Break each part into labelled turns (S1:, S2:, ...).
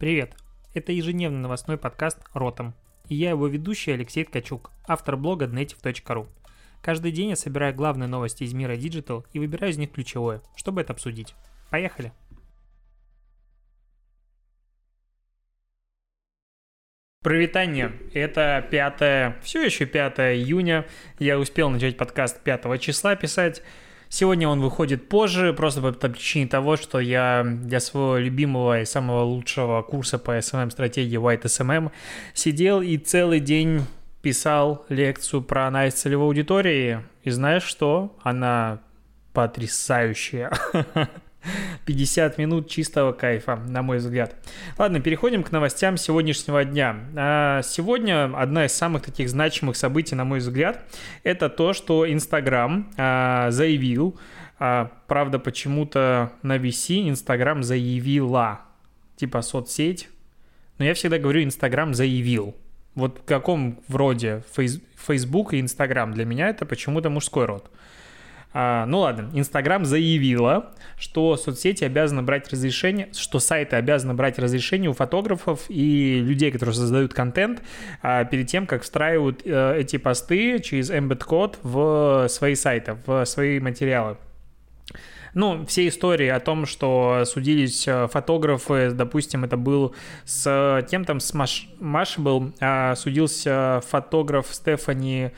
S1: Привет! Это ежедневный новостной подкаст «Ротом». И я его ведущий Алексей Ткачук, автор блога Dnetiv.ru. Каждый день я собираю главные новости из мира Digital и выбираю из них ключевое, чтобы это обсудить. Поехали! Привитание! Это 5, все еще 5 июня. Я успел начать подкаст 5 числа писать. Сегодня он выходит позже, просто по причине того, что я для своего любимого и самого лучшего курса по SMM-стратегии White SMM сидел и целый день писал лекцию про анализ целевой аудитории. И знаешь что? Она потрясающая. 50 минут чистого кайфа, на мой взгляд. Ладно, переходим к новостям сегодняшнего дня. А, сегодня одна из самых таких значимых событий, на мой взгляд, это то, что Инстаграм а, заявил, а, правда, почему-то на VC Инстаграм заявила, типа соцсеть, но я всегда говорю Инстаграм заявил. Вот в каком вроде Facebook и Инстаграм для меня это почему-то мужской род. А, ну ладно, Инстаграм заявила, что соцсети обязаны брать разрешение, что сайты обязаны брать разрешение у фотографов и людей, которые создают контент, а, перед тем, как встраивают а, эти посты через embed-код в свои сайты, в свои материалы. Ну, все истории о том, что судились э, фотографы, допустим, это был с тем там с Маш, Машебл, а, судился фотограф Стефани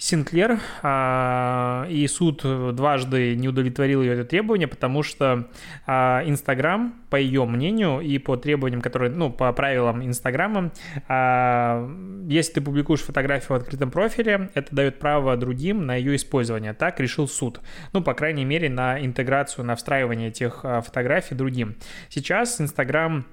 S1: Синклер, а, и суд дважды не удовлетворил ее это требование, потому что а, Инстаграм, по ее мнению и по требованиям, которые, ну, по правилам Инстаграма, а, если ты публикуешь фотографию в открытом профиле, это дает право другим на ее использование. Так решил суд. Ну, по крайней мере, на интеграцию, на встраивание этих фотографий другим. Сейчас Инстаграм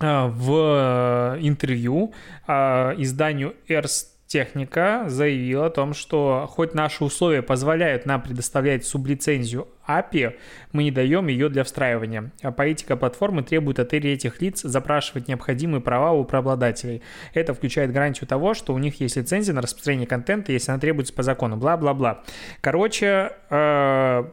S1: в интервью изданию Эрст техника заявила о том, что хоть наши условия позволяют нам предоставлять сублицензию API, мы не даем ее для встраивания. А политика платформы требует от этих лиц запрашивать необходимые права у правообладателей. Это включает гарантию того, что у них есть лицензия на распространение контента, если она требуется по закону. Бла-бла-бла. Короче, э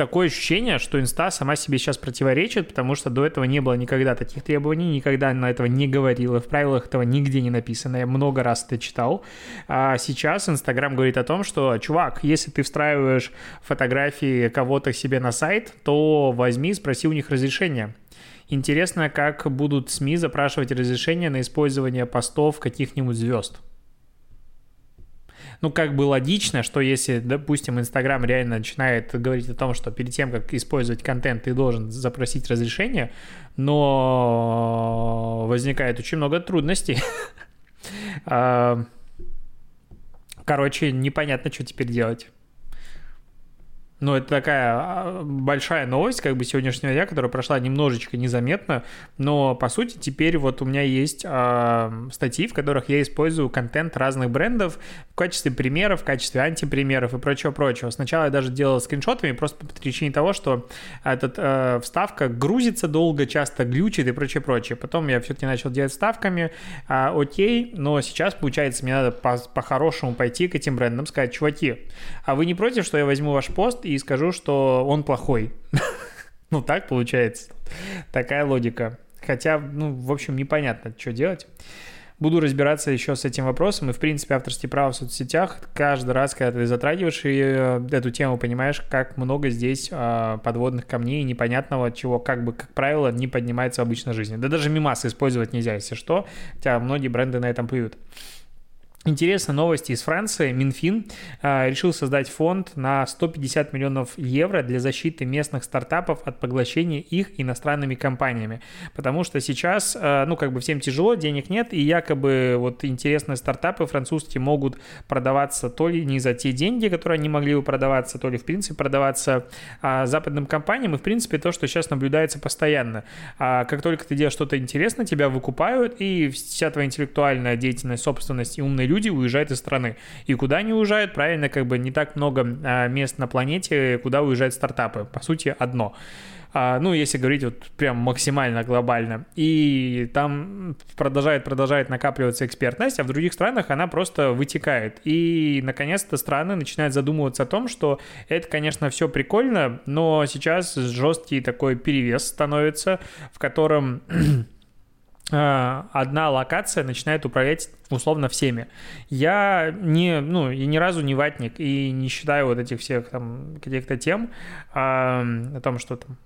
S1: такое ощущение, что инста сама себе сейчас противоречит, потому что до этого не было никогда таких требований, никогда она этого не говорила, в правилах этого нигде не написано, я много раз это читал. А сейчас Инстаграм говорит о том, что, чувак, если ты встраиваешь фотографии кого-то себе на сайт, то возьми, спроси у них разрешение. Интересно, как будут СМИ запрашивать разрешение на использование постов каких-нибудь звезд ну, как бы логично, что если, допустим, Инстаграм реально начинает говорить о том, что перед тем, как использовать контент, ты должен запросить разрешение, но возникает очень много трудностей. А, короче, непонятно, что теперь делать. Ну, это такая а, большая новость, как бы сегодняшнего дня, которая прошла немножечко незаметно, но по сути теперь вот у меня есть э, статьи, в которых я использую контент разных брендов в качестве примеров, в качестве антипримеров и прочего-прочего. Сначала я даже делал скриншотами просто по причине того, что эта э, вставка грузится долго, часто глючит и прочее-прочее. Потом я все-таки начал делать вставками, э, окей, но сейчас, получается, мне надо по- по-хорошему пойти к этим брендам, сказать, чуваки, а вы не против, что я возьму ваш пост и скажу, что он плохой. ну, так получается. Такая логика. Хотя, ну, в общем, непонятно, что делать. Буду разбираться еще с этим вопросом. И, в принципе, авторские права в соцсетях, каждый раз, когда ты затрагиваешь и э, эту тему, понимаешь, как много здесь э, подводных камней и непонятного, чего, как бы, как правило, не поднимается в обычной жизни. Да даже мимасы использовать нельзя, если что. Хотя многие бренды на этом плюют. Интересная новость из Франции. Минфин э, решил создать фонд на 150 миллионов евро для защиты местных стартапов от поглощения их иностранными компаниями. Потому что сейчас, э, ну, как бы всем тяжело, денег нет, и якобы вот интересные стартапы французские могут продаваться то ли не за те деньги, которые они могли бы продаваться, то ли, в принципе, продаваться э, западным компаниям. И, в принципе, то, что сейчас наблюдается постоянно. А как только ты делаешь что-то интересное, тебя выкупают, и вся твоя интеллектуальная деятельность, собственность и умные люди уезжают из страны. И куда они уезжают? Правильно, как бы не так много а, мест на планете, куда уезжают стартапы. По сути, одно а, ну, если говорить вот прям максимально глобально. И там продолжает, продолжает накапливаться экспертность, а в других странах она просто вытекает. И, наконец-то, страны начинают задумываться о том, что это, конечно, все прикольно, но сейчас жесткий такой перевес становится, в котором одна локация начинает управлять условно всеми. Я не, ну, и ни разу не ватник и не считаю вот этих всех там каких-то тем а, о том, что там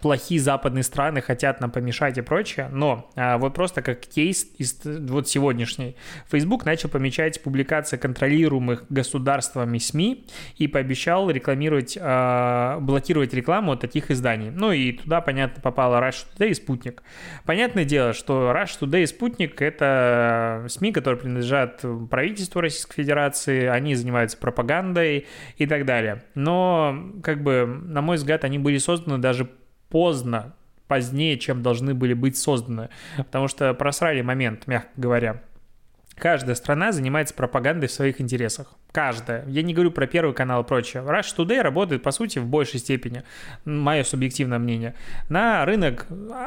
S1: плохие западные страны хотят нам помешать и прочее, но а, вот просто как кейс из вот сегодняшний. Facebook начал помечать публикации контролируемых государствами СМИ и пообещал рекламировать, а, блокировать рекламу от таких изданий. Ну и туда, понятно, попала Rush Today и Спутник. Понятное дело, что Rush Today и Спутник — это СМИ, которые принадлежат правительству Российской Федерации, они занимаются пропагандой и так далее. Но, как бы, на мой взгляд, они были созданы даже поздно, позднее, чем должны были быть созданы, потому что просрали момент, мягко говоря. Каждая страна занимается пропагандой в своих интересах. Каждая. Я не говорю про Первый канал и прочее. Rush Today работает, по сути, в большей степени, мое субъективное мнение, на рынок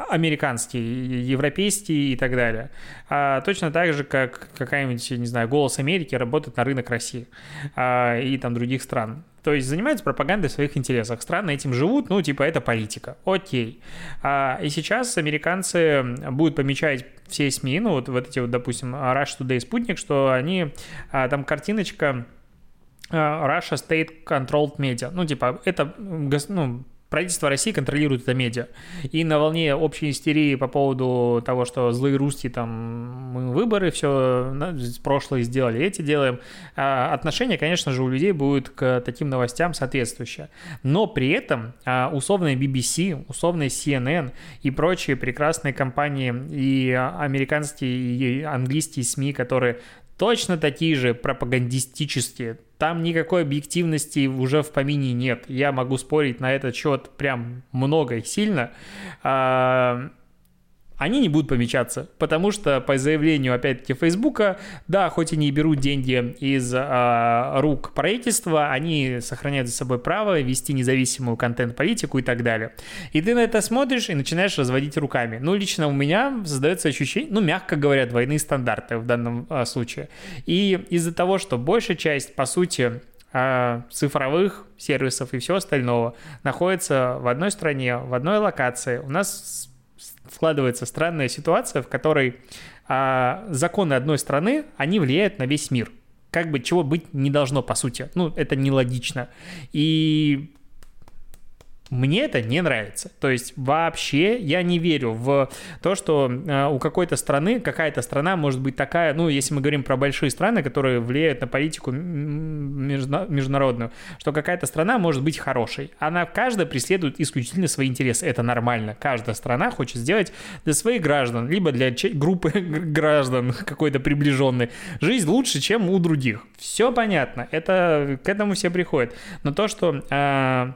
S1: американский, европейский и так далее. А точно так же, как какая-нибудь, не знаю, «Голос Америки» работает на рынок России а, и там других стран. То есть занимаются пропагандой в своих интересах. Страны этим живут, ну, типа, это политика. Окей. А, и сейчас американцы будут помечать все СМИ, ну, вот, вот эти вот, допустим, Rush Today, Спутник, что они, а, там картиночка Russia State Controlled Media. Ну, типа, это ну, правительство России контролирует это медиа. И на волне общей истерии по поводу того, что злые русские там мы выборы, все прошлое сделали, эти делаем, а, отношение, конечно же, у людей будет к таким новостям соответствующее. Но при этом а, условная BBC, условная CNN и прочие прекрасные компании и американские, и английские СМИ, которые точно такие же пропагандистические, там никакой объективности уже в помине нет. Я могу спорить на этот счет прям много и сильно. Они не будут помечаться, потому что по заявлению, опять-таки, Фейсбука, да, хоть они и берут деньги из а, рук правительства, они сохраняют за собой право вести независимую контент-политику и так далее. И ты на это смотришь и начинаешь разводить руками. Ну, лично у меня создается ощущение, ну, мягко говоря, двойные стандарты в данном а, случае. И из-за того, что большая часть, по сути, а, цифровых сервисов и всего остального находится в одной стране, в одной локации. У нас складывается странная ситуация, в которой а, законы одной страны, они влияют на весь мир. Как бы чего быть не должно, по сути. Ну, это нелогично. И мне это не нравится. То есть вообще я не верю в то, что э, у какой-то страны, какая-то страна может быть такая, ну, если мы говорим про большие страны, которые влияют на политику международную, что какая-то страна может быть хорошей. Она каждая преследует исключительно свои интересы. Это нормально. Каждая страна хочет сделать для своих граждан, либо для группы граждан какой-то приближенной жизнь лучше, чем у других. Все понятно. Это к этому все приходят. Но то, что э,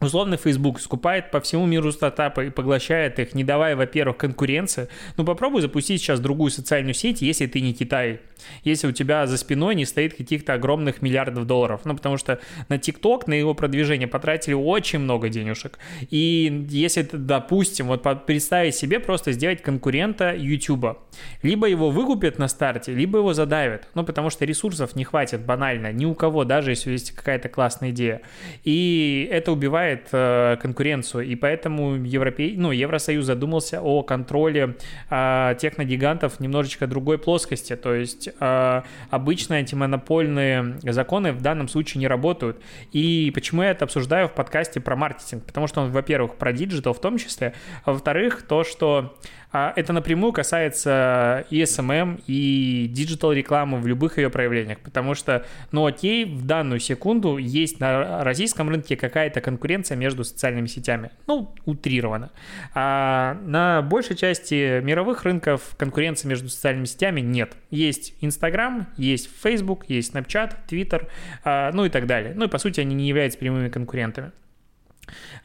S1: Условно Facebook скупает по всему миру стартапы и поглощает их, не давая, во-первых, конкуренции. Ну, попробуй запустить сейчас другую социальную сеть, если ты не Китай. Если у тебя за спиной не стоит каких-то огромных миллиардов долларов. Ну, потому что на TikTok, на его продвижение потратили очень много денежек. И если, допустим, вот представить себе просто сделать конкурента YouTube. Либо его выкупят на старте, либо его задавят. Ну, потому что ресурсов не хватит банально ни у кого, даже если есть какая-то классная идея. И это убивает э, конкуренцию, и поэтому Европей, ну, Евросоюз задумался о контроле э, техногигантов немножечко другой плоскости, то есть э, обычные антимонопольные законы в данном случае не работают. И почему я это обсуждаю в подкасте про маркетинг? Потому что он, во-первых, про digital в том числе, а во-вторых, то, что это напрямую касается и SMM, и digital рекламы в любых ее проявлениях, потому что, ну окей, в данную секунду есть на российском рынке какая-то конкуренция между социальными сетями, ну, утрированно. А на большей части мировых рынков конкуренции между социальными сетями нет. Есть Instagram, есть Facebook, есть Snapchat, Twitter, а, ну и так далее. Ну и по сути они не являются прямыми конкурентами.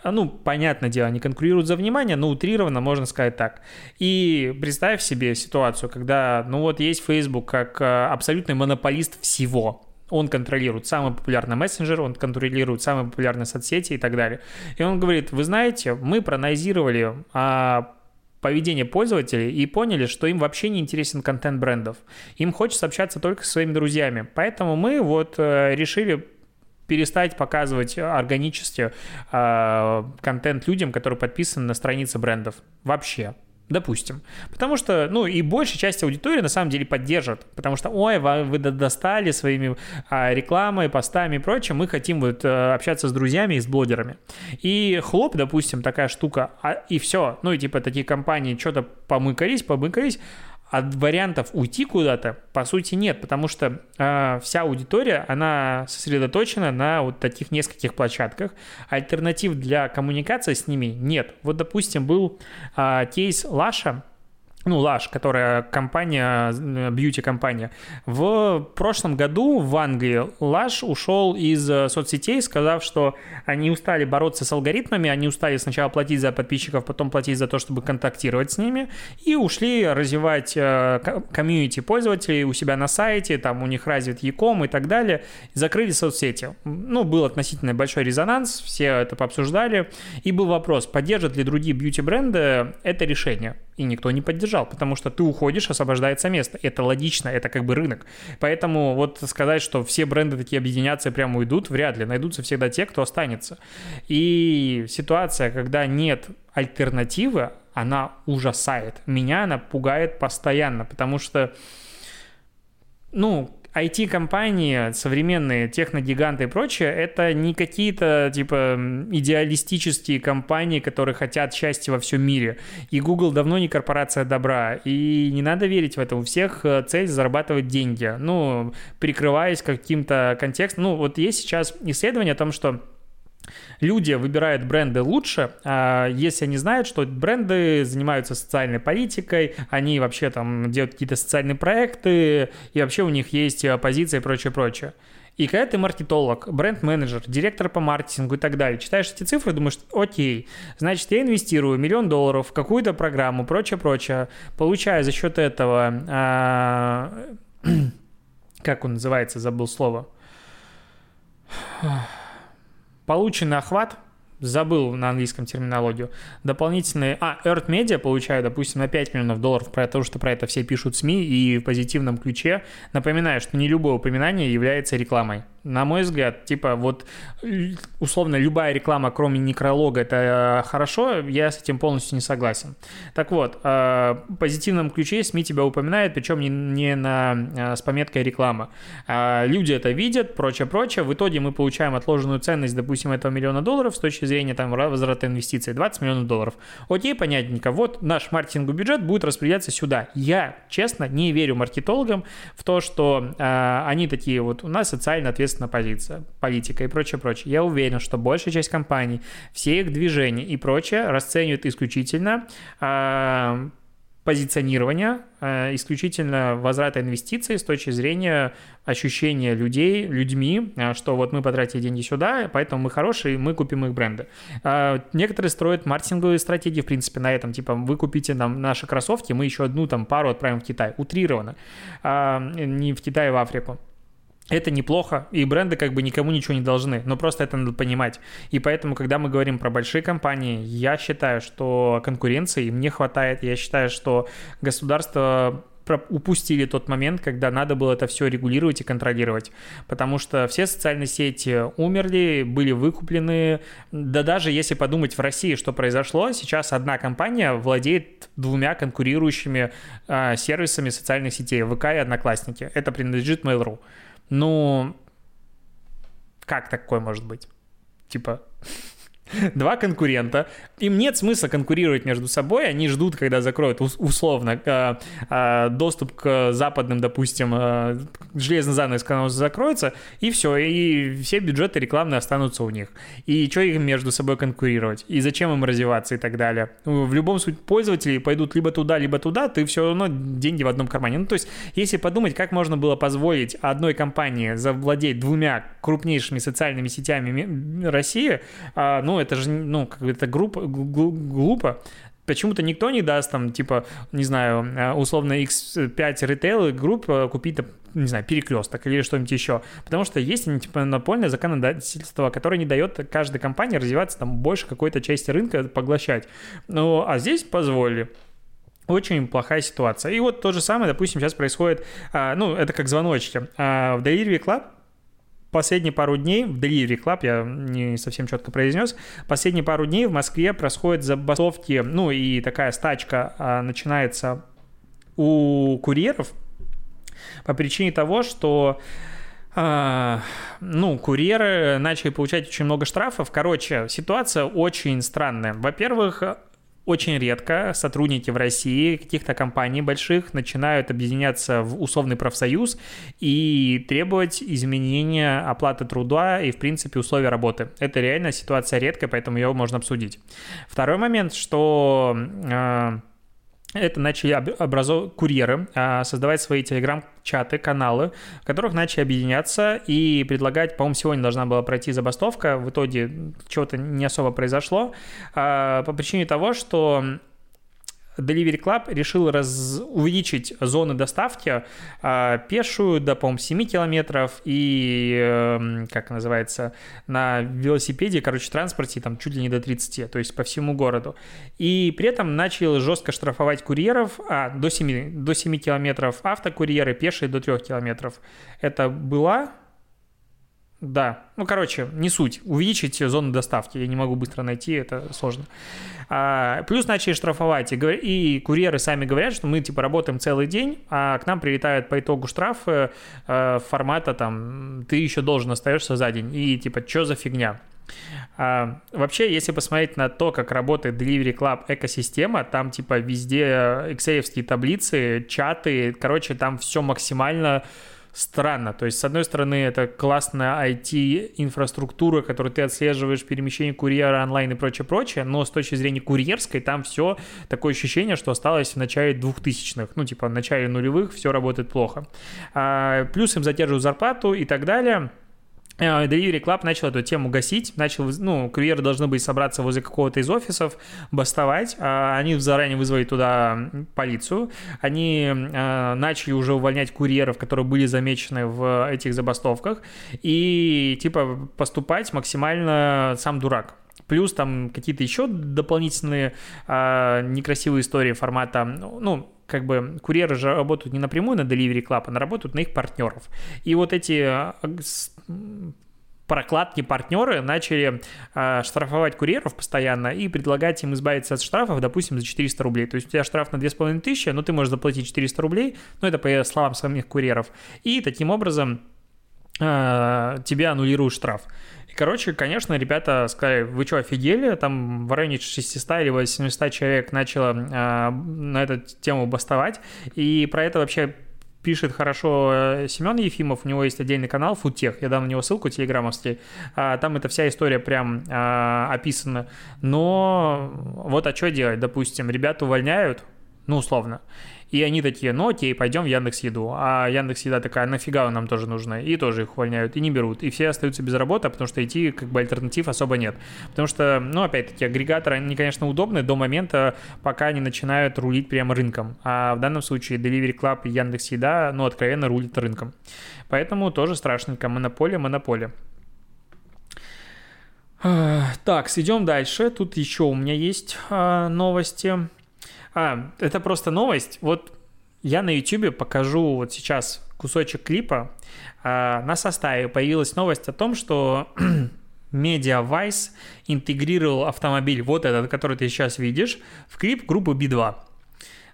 S1: А, ну, понятное дело, они конкурируют за внимание, но утрированно можно сказать так. И представь себе ситуацию, когда, ну вот есть Facebook как а, абсолютный монополист всего, он контролирует самый популярный мессенджер, он контролирует самые популярные соцсети и так далее. И он говорит, вы знаете, мы проанализировали а, поведение пользователей и поняли, что им вообще не интересен контент брендов. Им хочется общаться только со своими друзьями. Поэтому мы вот э, решили перестать показывать органически э, контент людям, которые подписаны на страницы брендов. Вообще. Допустим. Потому что, ну, и большая часть аудитории на самом деле поддержит. Потому что, ой, вы достали своими а, рекламой, постами и прочим, мы хотим вот а, общаться с друзьями и с блогерами. И хлоп, допустим, такая штука, а, и все. Ну, и типа такие компании что-то помыкались, помыкались, а вариантов уйти куда-то, по сути, нет, потому что э, вся аудитория, она сосредоточена на вот таких нескольких площадках. Альтернатив для коммуникации с ними нет. Вот, допустим, был э, кейс Лаша, ну, Lush, которая компания, бьюти-компания. В прошлом году в Англии Lush ушел из э, соцсетей, сказав, что они устали бороться с алгоритмами, они устали сначала платить за подписчиков, потом платить за то, чтобы контактировать с ними, и ушли развивать э, комьюнити пользователей у себя на сайте, там у них развит Яком и так далее, закрыли соцсети. Ну, был относительно большой резонанс, все это пообсуждали, и был вопрос, поддержат ли другие бьюти-бренды это решение, и никто не поддержал поддержал, потому что ты уходишь, освобождается место. Это логично, это как бы рынок. Поэтому вот сказать, что все бренды такие объединятся и прямо уйдут, вряд ли. Найдутся всегда те, кто останется. И ситуация, когда нет альтернативы, она ужасает. Меня она пугает постоянно, потому что ну, IT-компании, современные техногиганты и прочее, это не какие-то, типа, идеалистические компании, которые хотят счастья во всем мире. И Google давно не корпорация добра. И не надо верить в это. У всех э, цель зарабатывать деньги. Ну, прикрываясь каким-то контекстом. Ну, вот есть сейчас исследование о том, что люди выбирают бренды лучше, а если они знают, что бренды занимаются социальной политикой, они вообще там делают какие-то социальные проекты, и вообще у них есть позиция и прочее, прочее. И когда ты маркетолог, бренд-менеджер, директор по маркетингу и так далее, читаешь эти цифры, думаешь, окей, значит, я инвестирую миллион долларов в какую-то программу, прочее, прочее, получаю за счет этого, а, как он называется, забыл слово, Полученный охват, забыл на английском терминологию, дополнительные... А, Earth Media получаю, допустим, на 5 миллионов долларов про то, что про это все пишут СМИ и в позитивном ключе. Напоминаю, что не любое упоминание является рекламой на мой взгляд, типа вот условно любая реклама, кроме некролога, это э, хорошо, я с этим полностью не согласен. Так вот, э, в позитивном ключе СМИ тебя упоминают, причем не, на, э, с пометкой реклама. Люди это видят, прочее, прочее. В итоге мы получаем отложенную ценность, допустим, этого миллиона долларов с точки зрения там возврата инвестиций, 20 миллионов долларов. Окей, понятненько, вот наш маркетинговый бюджет будет распределяться сюда. Я, честно, не верю маркетологам в то, что они такие вот, у нас социально ответственные ответственная позиция, политика и прочее, прочее. Я уверен, что большая часть компаний, все их движения и прочее расценивают исключительно э, позиционирование, э, исключительно возврата инвестиций с точки зрения ощущения людей, людьми, э, что вот мы потратили деньги сюда, поэтому мы хорошие, мы купим их бренды. Э, некоторые строят маркетинговые стратегии, в принципе, на этом, типа, вы купите нам наши кроссовки, мы еще одну там пару отправим в Китай, утрированно, не в Китай, а в Африку. Это неплохо, и бренды как бы никому ничего не должны, но просто это надо понимать. И поэтому, когда мы говорим про большие компании, я считаю, что конкуренции им не хватает. Я считаю, что государство упустили тот момент, когда надо было это все регулировать и контролировать. Потому что все социальные сети умерли, были выкуплены. Да даже если подумать в России, что произошло, сейчас одна компания владеет двумя конкурирующими э, сервисами социальных сетей, ВК и Одноклассники. Это принадлежит Mail.ru. Ну, как такое может быть? Типа, два конкурента, им нет смысла конкурировать между собой, они ждут, когда закроют условно э, э, доступ к западным, допустим, э, железный занавес канал закроется, и все, и все бюджеты рекламные останутся у них. И что им между собой конкурировать? И зачем им развиваться и так далее? В любом случае, пользователи пойдут либо туда, либо туда, ты все равно деньги в одном кармане. Ну, то есть, если подумать, как можно было позволить одной компании завладеть двумя крупнейшими социальными сетями России, ну, ну, это же, ну, как это группа, глупо. Почему-то никто не даст там, типа, не знаю, э, условно X5 ритейл групп купить, не знаю, перекресток или что-нибудь еще. Потому что есть антимонопольное законодательство, которое не дает каждой компании развиваться там больше какой-то части рынка поглощать. Ну, а здесь позволили. Очень плохая ситуация. И вот то же самое, допустим, сейчас происходит, а, ну, это как звоночки. А, в Delivery Club последние пару дней, в Delivery Club, я не совсем четко произнес, последние пару дней в Москве происходят забастовки, ну и такая стачка а, начинается у курьеров по причине того, что а, ну, курьеры начали получать очень много штрафов. Короче, ситуация очень странная. Во-первых, очень редко сотрудники в России каких-то компаний больших начинают объединяться в условный профсоюз и требовать изменения оплаты труда и, в принципе, условий работы. Это реально ситуация редкая, поэтому ее можно обсудить. Второй момент, что э, это начали образовывать курьеры, а, создавать свои телеграм-чаты, каналы, в которых начали объединяться и предлагать, по-моему, сегодня должна была пройти забастовка, в итоге чего-то не особо произошло, а, по причине того, что Delivery Club решил раз... увеличить зоны доставки э, пешую до, по-моему, 7 километров и, э, как называется, на велосипеде, короче, транспорте там чуть ли не до 30, то есть по всему городу. И при этом начал жестко штрафовать курьеров а, до, 7, до 7 километров автокурьеры, пешие до 3 километров. Это была да, ну, короче, не суть. Увеличить зону доставки. Я не могу быстро найти, это сложно. А, плюс начали штрафовать. И, и курьеры сами говорят, что мы, типа, работаем целый день, а к нам прилетают по итогу штрафы э, формата, там, ты еще должен остаешься за день. И, типа, что за фигня? А, вообще, если посмотреть на то, как работает Delivery Club экосистема, там типа везде excel таблицы, чаты, короче, там все максимально странно. То есть, с одной стороны, это классная IT-инфраструктура, которую ты отслеживаешь, перемещение курьера онлайн и прочее-прочее, но с точки зрения курьерской там все такое ощущение, что осталось в начале двухтысячных, ну, типа, в начале нулевых все работает плохо. А, плюс им задерживают зарплату и так далее. Э, Delivery Club начал эту тему гасить, начал, ну, курьеры должны были собраться возле какого-то из офисов, бастовать, а они заранее вызвали туда полицию, они э, начали уже увольнять курьеров, которые были замечены в этих забастовках, и, типа, поступать максимально сам дурак. Плюс там какие-то еще дополнительные э, некрасивые истории формата, ну, как бы курьеры же работают не напрямую на Delivery Club, а работают на их партнеров. И вот эти а, прокладки партнеры начали э, штрафовать курьеров постоянно и предлагать им избавиться от штрафов, допустим, за 400 рублей. То есть у тебя штраф на 2500, но ты можешь заплатить 400 рублей, ну это по словам самих курьеров. И таким образом э, тебя аннулируют штраф. Короче, конечно, ребята сказали, вы что, офигели? Там в районе 600 или 800 человек начало э, на эту тему бастовать. И про это вообще пишет хорошо э, Семен Ефимов, у него есть отдельный канал Фудтех, я дам на него ссылку телеграммовский, а, там эта вся история прям а, описана, но вот а что делать, допустим, ребята увольняют, ну, условно, и они такие, ну окей, пойдем в Яндекс Еду. А Яндекс Еда такая, нафига нам тоже нужно? И тоже их увольняют, и не берут. И все остаются без работы, потому что идти как бы альтернатив особо нет. Потому что, ну опять-таки, агрегаторы, они, конечно, удобны до момента, пока они начинают рулить прямо рынком. А в данном случае Delivery Club и Яндекс Еда, ну, откровенно рулит рынком. Поэтому тоже страшненько. Монополия, монополия. Так, идем дальше. Тут еще у меня есть а, новости. А, это просто новость. Вот я на YouTube покажу вот сейчас кусочек клипа. А, на составе появилась новость о том, что MediaVice интегрировал автомобиль, вот этот, который ты сейчас видишь, в клип группы B2.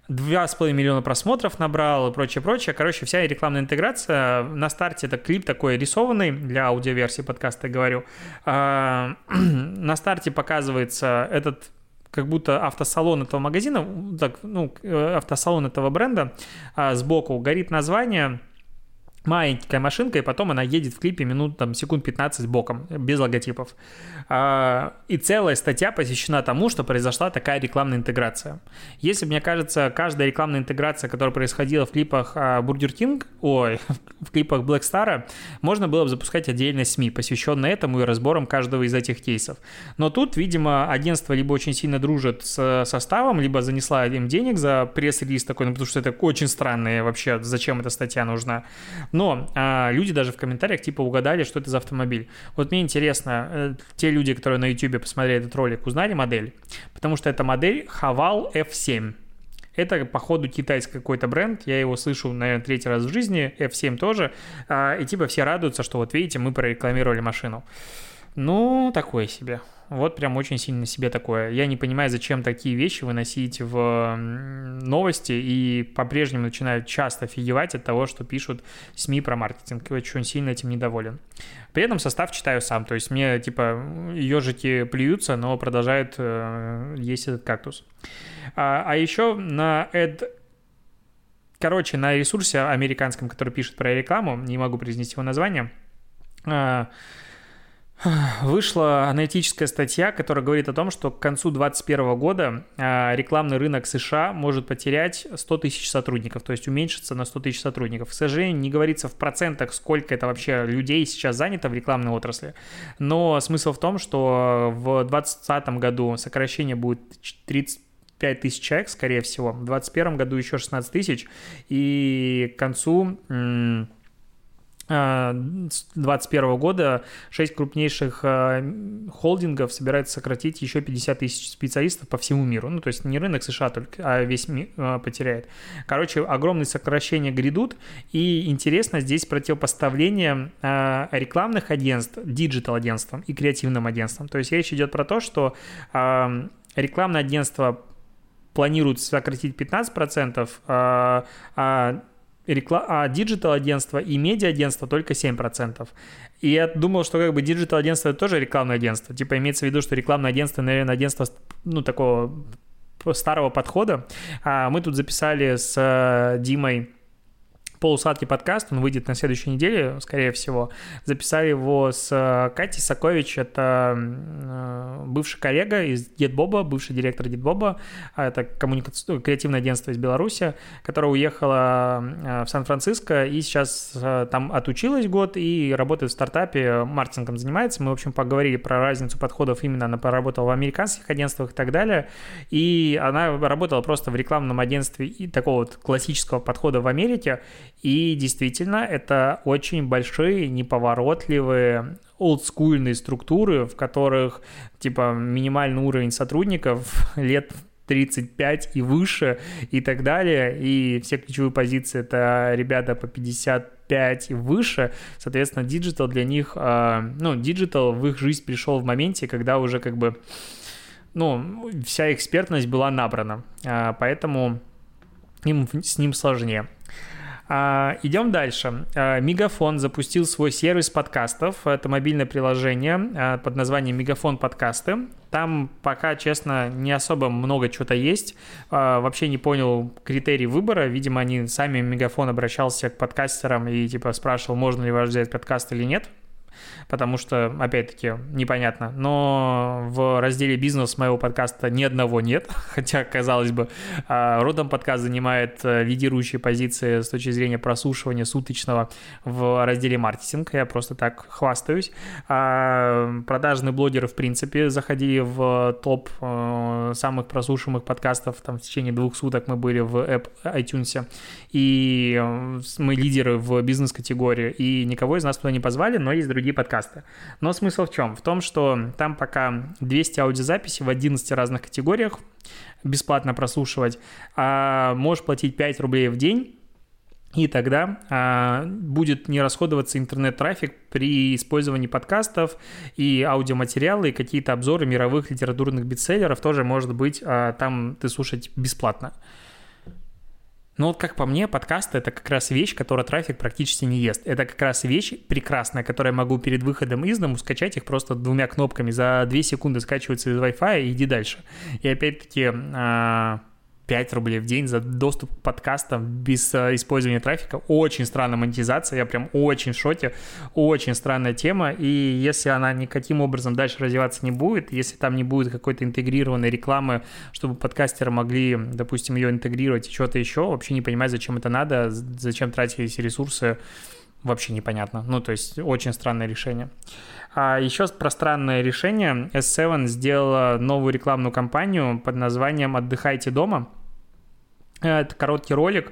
S1: 2,5 миллиона просмотров набрал и прочее, прочее. Короче, вся рекламная интеграция. На старте это клип такой рисованный для аудиоверсии подкаста, говорю. А, на старте показывается этот как будто автосалон этого магазина, так, ну, э, автосалон этого бренда, а сбоку горит название маленькая машинка, и потом она едет в клипе минут, там, секунд 15 боком, без логотипов. А, и целая статья посвящена тому, что произошла такая рекламная интеграция. Если, мне кажется, каждая рекламная интеграция, которая происходила в клипах а, Burger King, ой, в клипах Black Star, можно было бы запускать отдельные СМИ, посвященные этому и разборам каждого из этих кейсов. Но тут, видимо, агентство либо очень сильно дружит с составом, либо занесла им денег за пресс-релиз такой, ну, потому что это очень странно вообще, зачем эта статья нужна. Но а, люди даже в комментариях типа угадали, что это за автомобиль. Вот мне интересно, э, те люди, которые на YouTube посмотрели этот ролик, узнали модель? Потому что это модель Haval F7. Это, походу, китайский какой-то бренд. Я его слышу, наверное, третий раз в жизни. F7 тоже. А, и типа все радуются, что вот видите, мы прорекламировали машину. Ну, такое себе. Вот прям очень сильно себе такое. Я не понимаю, зачем такие вещи выносить в новости и по-прежнему начинают часто офигевать от того, что пишут СМИ про маркетинг. Очень сильно этим недоволен. При этом состав читаю сам. То есть мне, типа, ежики плюются, но продолжают э, есть этот кактус. А, а еще на Ed Короче, на ресурсе американском, который пишет про рекламу, не могу произнести его название, а, Вышла аналитическая статья, которая говорит о том, что к концу 2021 года а, рекламный рынок США может потерять 100 тысяч сотрудников, то есть уменьшиться на 100 тысяч сотрудников. К сожалению, не говорится в процентах, сколько это вообще людей сейчас занято в рекламной отрасли, но смысл в том, что в 2020 году сокращение будет 30 5 тысяч человек, скорее всего. В 2021 году еще 16 тысяч. И к концу 2021 года 6 крупнейших э, холдингов собираются сократить еще 50 тысяч специалистов по всему миру. Ну, то есть не рынок США только, а весь мир э, потеряет. Короче, огромные сокращения грядут, и интересно здесь противопоставление э, рекламных агентств, digital-агентствам и креативным агентствам. То есть речь идет про то, что рекламное агентство планируют сократить 15%, а, а рекла... а digital-агентство и медиа-агентство только 7%. И я думал, что как бы digital-агентство это тоже рекламное агентство. Типа имеется в виду, что рекламное агентство, наверное, агентство ну, такого старого подхода. А мы тут записали с э, Димой полусладкий подкаст, он выйдет на следующей неделе, скорее всего. Записали его с э, Катей Сакович, это э, бывший коллега из Дедбоба, бывший директор Дедбоба, а это коммуника... Ну, креативное агентство из Беларуси, которое уехало э, в Сан-Франциско и сейчас там отучилась год и работает в стартапе, маркетингом занимается. Мы, в общем, поговорили про разницу подходов именно, она поработала в американских агентствах и так далее, и она работала просто в рекламном агентстве и такого вот классического подхода в Америке, и действительно, это очень большие, неповоротливые, олдскульные структуры, в которых, типа, минимальный уровень сотрудников лет 35 и выше и так далее. И все ключевые позиции это ребята по 55 и выше. Соответственно, digital для них, а, ну, digital в их жизнь пришел в моменте, когда уже как бы, ну, вся экспертность была набрана. А, поэтому им с ним сложнее. А, идем дальше. А, Мегафон запустил свой сервис подкастов. Это мобильное приложение а, под названием Мегафон подкасты. Там пока, честно, не особо много чего-то есть. Вообще не понял критерий выбора. Видимо, они сами Мегафон обращался к подкастерам и типа спрашивал, можно ли вас взять подкаст или нет потому что, опять-таки, непонятно. Но в разделе «Бизнес» моего подкаста ни одного нет, хотя, казалось бы, а, родом подкаст занимает э, лидирующие позиции с точки зрения прослушивания суточного в разделе «Маркетинг». Я просто так хвастаюсь. А, продажные блогеры, в принципе, заходили в топ э, самых прослушиваемых подкастов. Там в течение двух суток мы были в App iTunes. И мы лидеры в бизнес-категории. И никого из нас туда не позвали, но есть другие подкасты. Но смысл в чем? В том, что там пока 200 аудиозаписей в 11 разных категориях бесплатно прослушивать, а можешь платить 5 рублей в день, и тогда а, будет не расходоваться интернет-трафик при использовании подкастов и аудиоматериалы, и какие-то обзоры мировых литературных бестселлеров тоже может быть а, там ты слушать бесплатно. Но вот как по мне, подкасты — это как раз вещь, которая трафик практически не ест. Это как раз вещь прекрасная, которую я могу перед выходом из дому скачать их просто двумя кнопками. За две секунды скачивается из Wi-Fi и иди дальше. И опять-таки а, 5 рублей в день за доступ к подкастам без э, использования трафика. Очень странная монетизация, я прям очень в шоке, очень странная тема, и если она никаким образом дальше развиваться не будет, если там не будет какой-то интегрированной рекламы, чтобы подкастеры могли, допустим, ее интегрировать и что-то еще, вообще не понимаю, зачем это надо, зачем тратить эти ресурсы, вообще непонятно. Ну, то есть очень странное решение. А еще про странное решение. S7 сделала новую рекламную кампанию под названием «Отдыхайте дома». Это короткий ролик.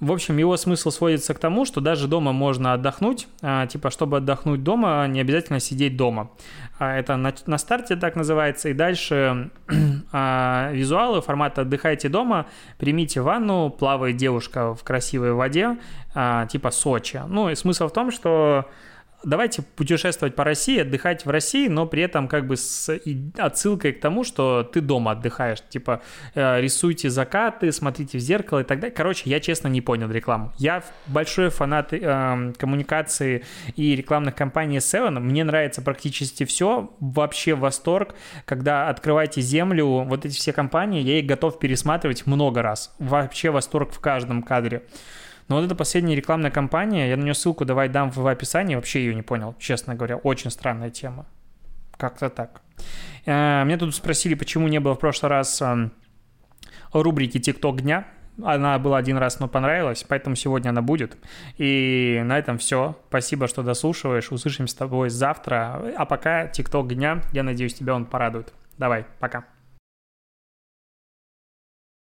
S1: В общем, его смысл сводится к тому, что даже дома можно отдохнуть. А, типа, чтобы отдохнуть дома, не обязательно сидеть дома. А, это на, старте так называется. И дальше а, визуалы формата «отдыхайте дома», примите ванну, плавает девушка в красивой воде, типа Сочи. Ну, и смысл в том, что давайте путешествовать по России, отдыхать в России, но при этом как бы с отсылкой к тому, что ты дома отдыхаешь. Типа э, рисуйте закаты, смотрите в зеркало и так далее. Короче, я честно не понял рекламу. Я большой фанат э, коммуникации и рекламных кампаний Seven. Мне нравится практически все. Вообще восторг. Когда открываете землю, вот эти все компании, я их готов пересматривать много раз. Вообще восторг в каждом кадре. Но вот эта последняя рекламная кампания, я на нее ссылку давай дам в описании, вообще ее не понял, честно говоря, очень странная тема. Как-то так. Э, меня тут спросили, почему не было в прошлый раз эм, рубрики «ТикТок дня». Она была один раз, но понравилась, поэтому сегодня она будет. И на этом все. Спасибо, что дослушиваешь. Услышимся с тобой завтра. А пока ТикТок дня. Я надеюсь, тебя он порадует. Давай, пока.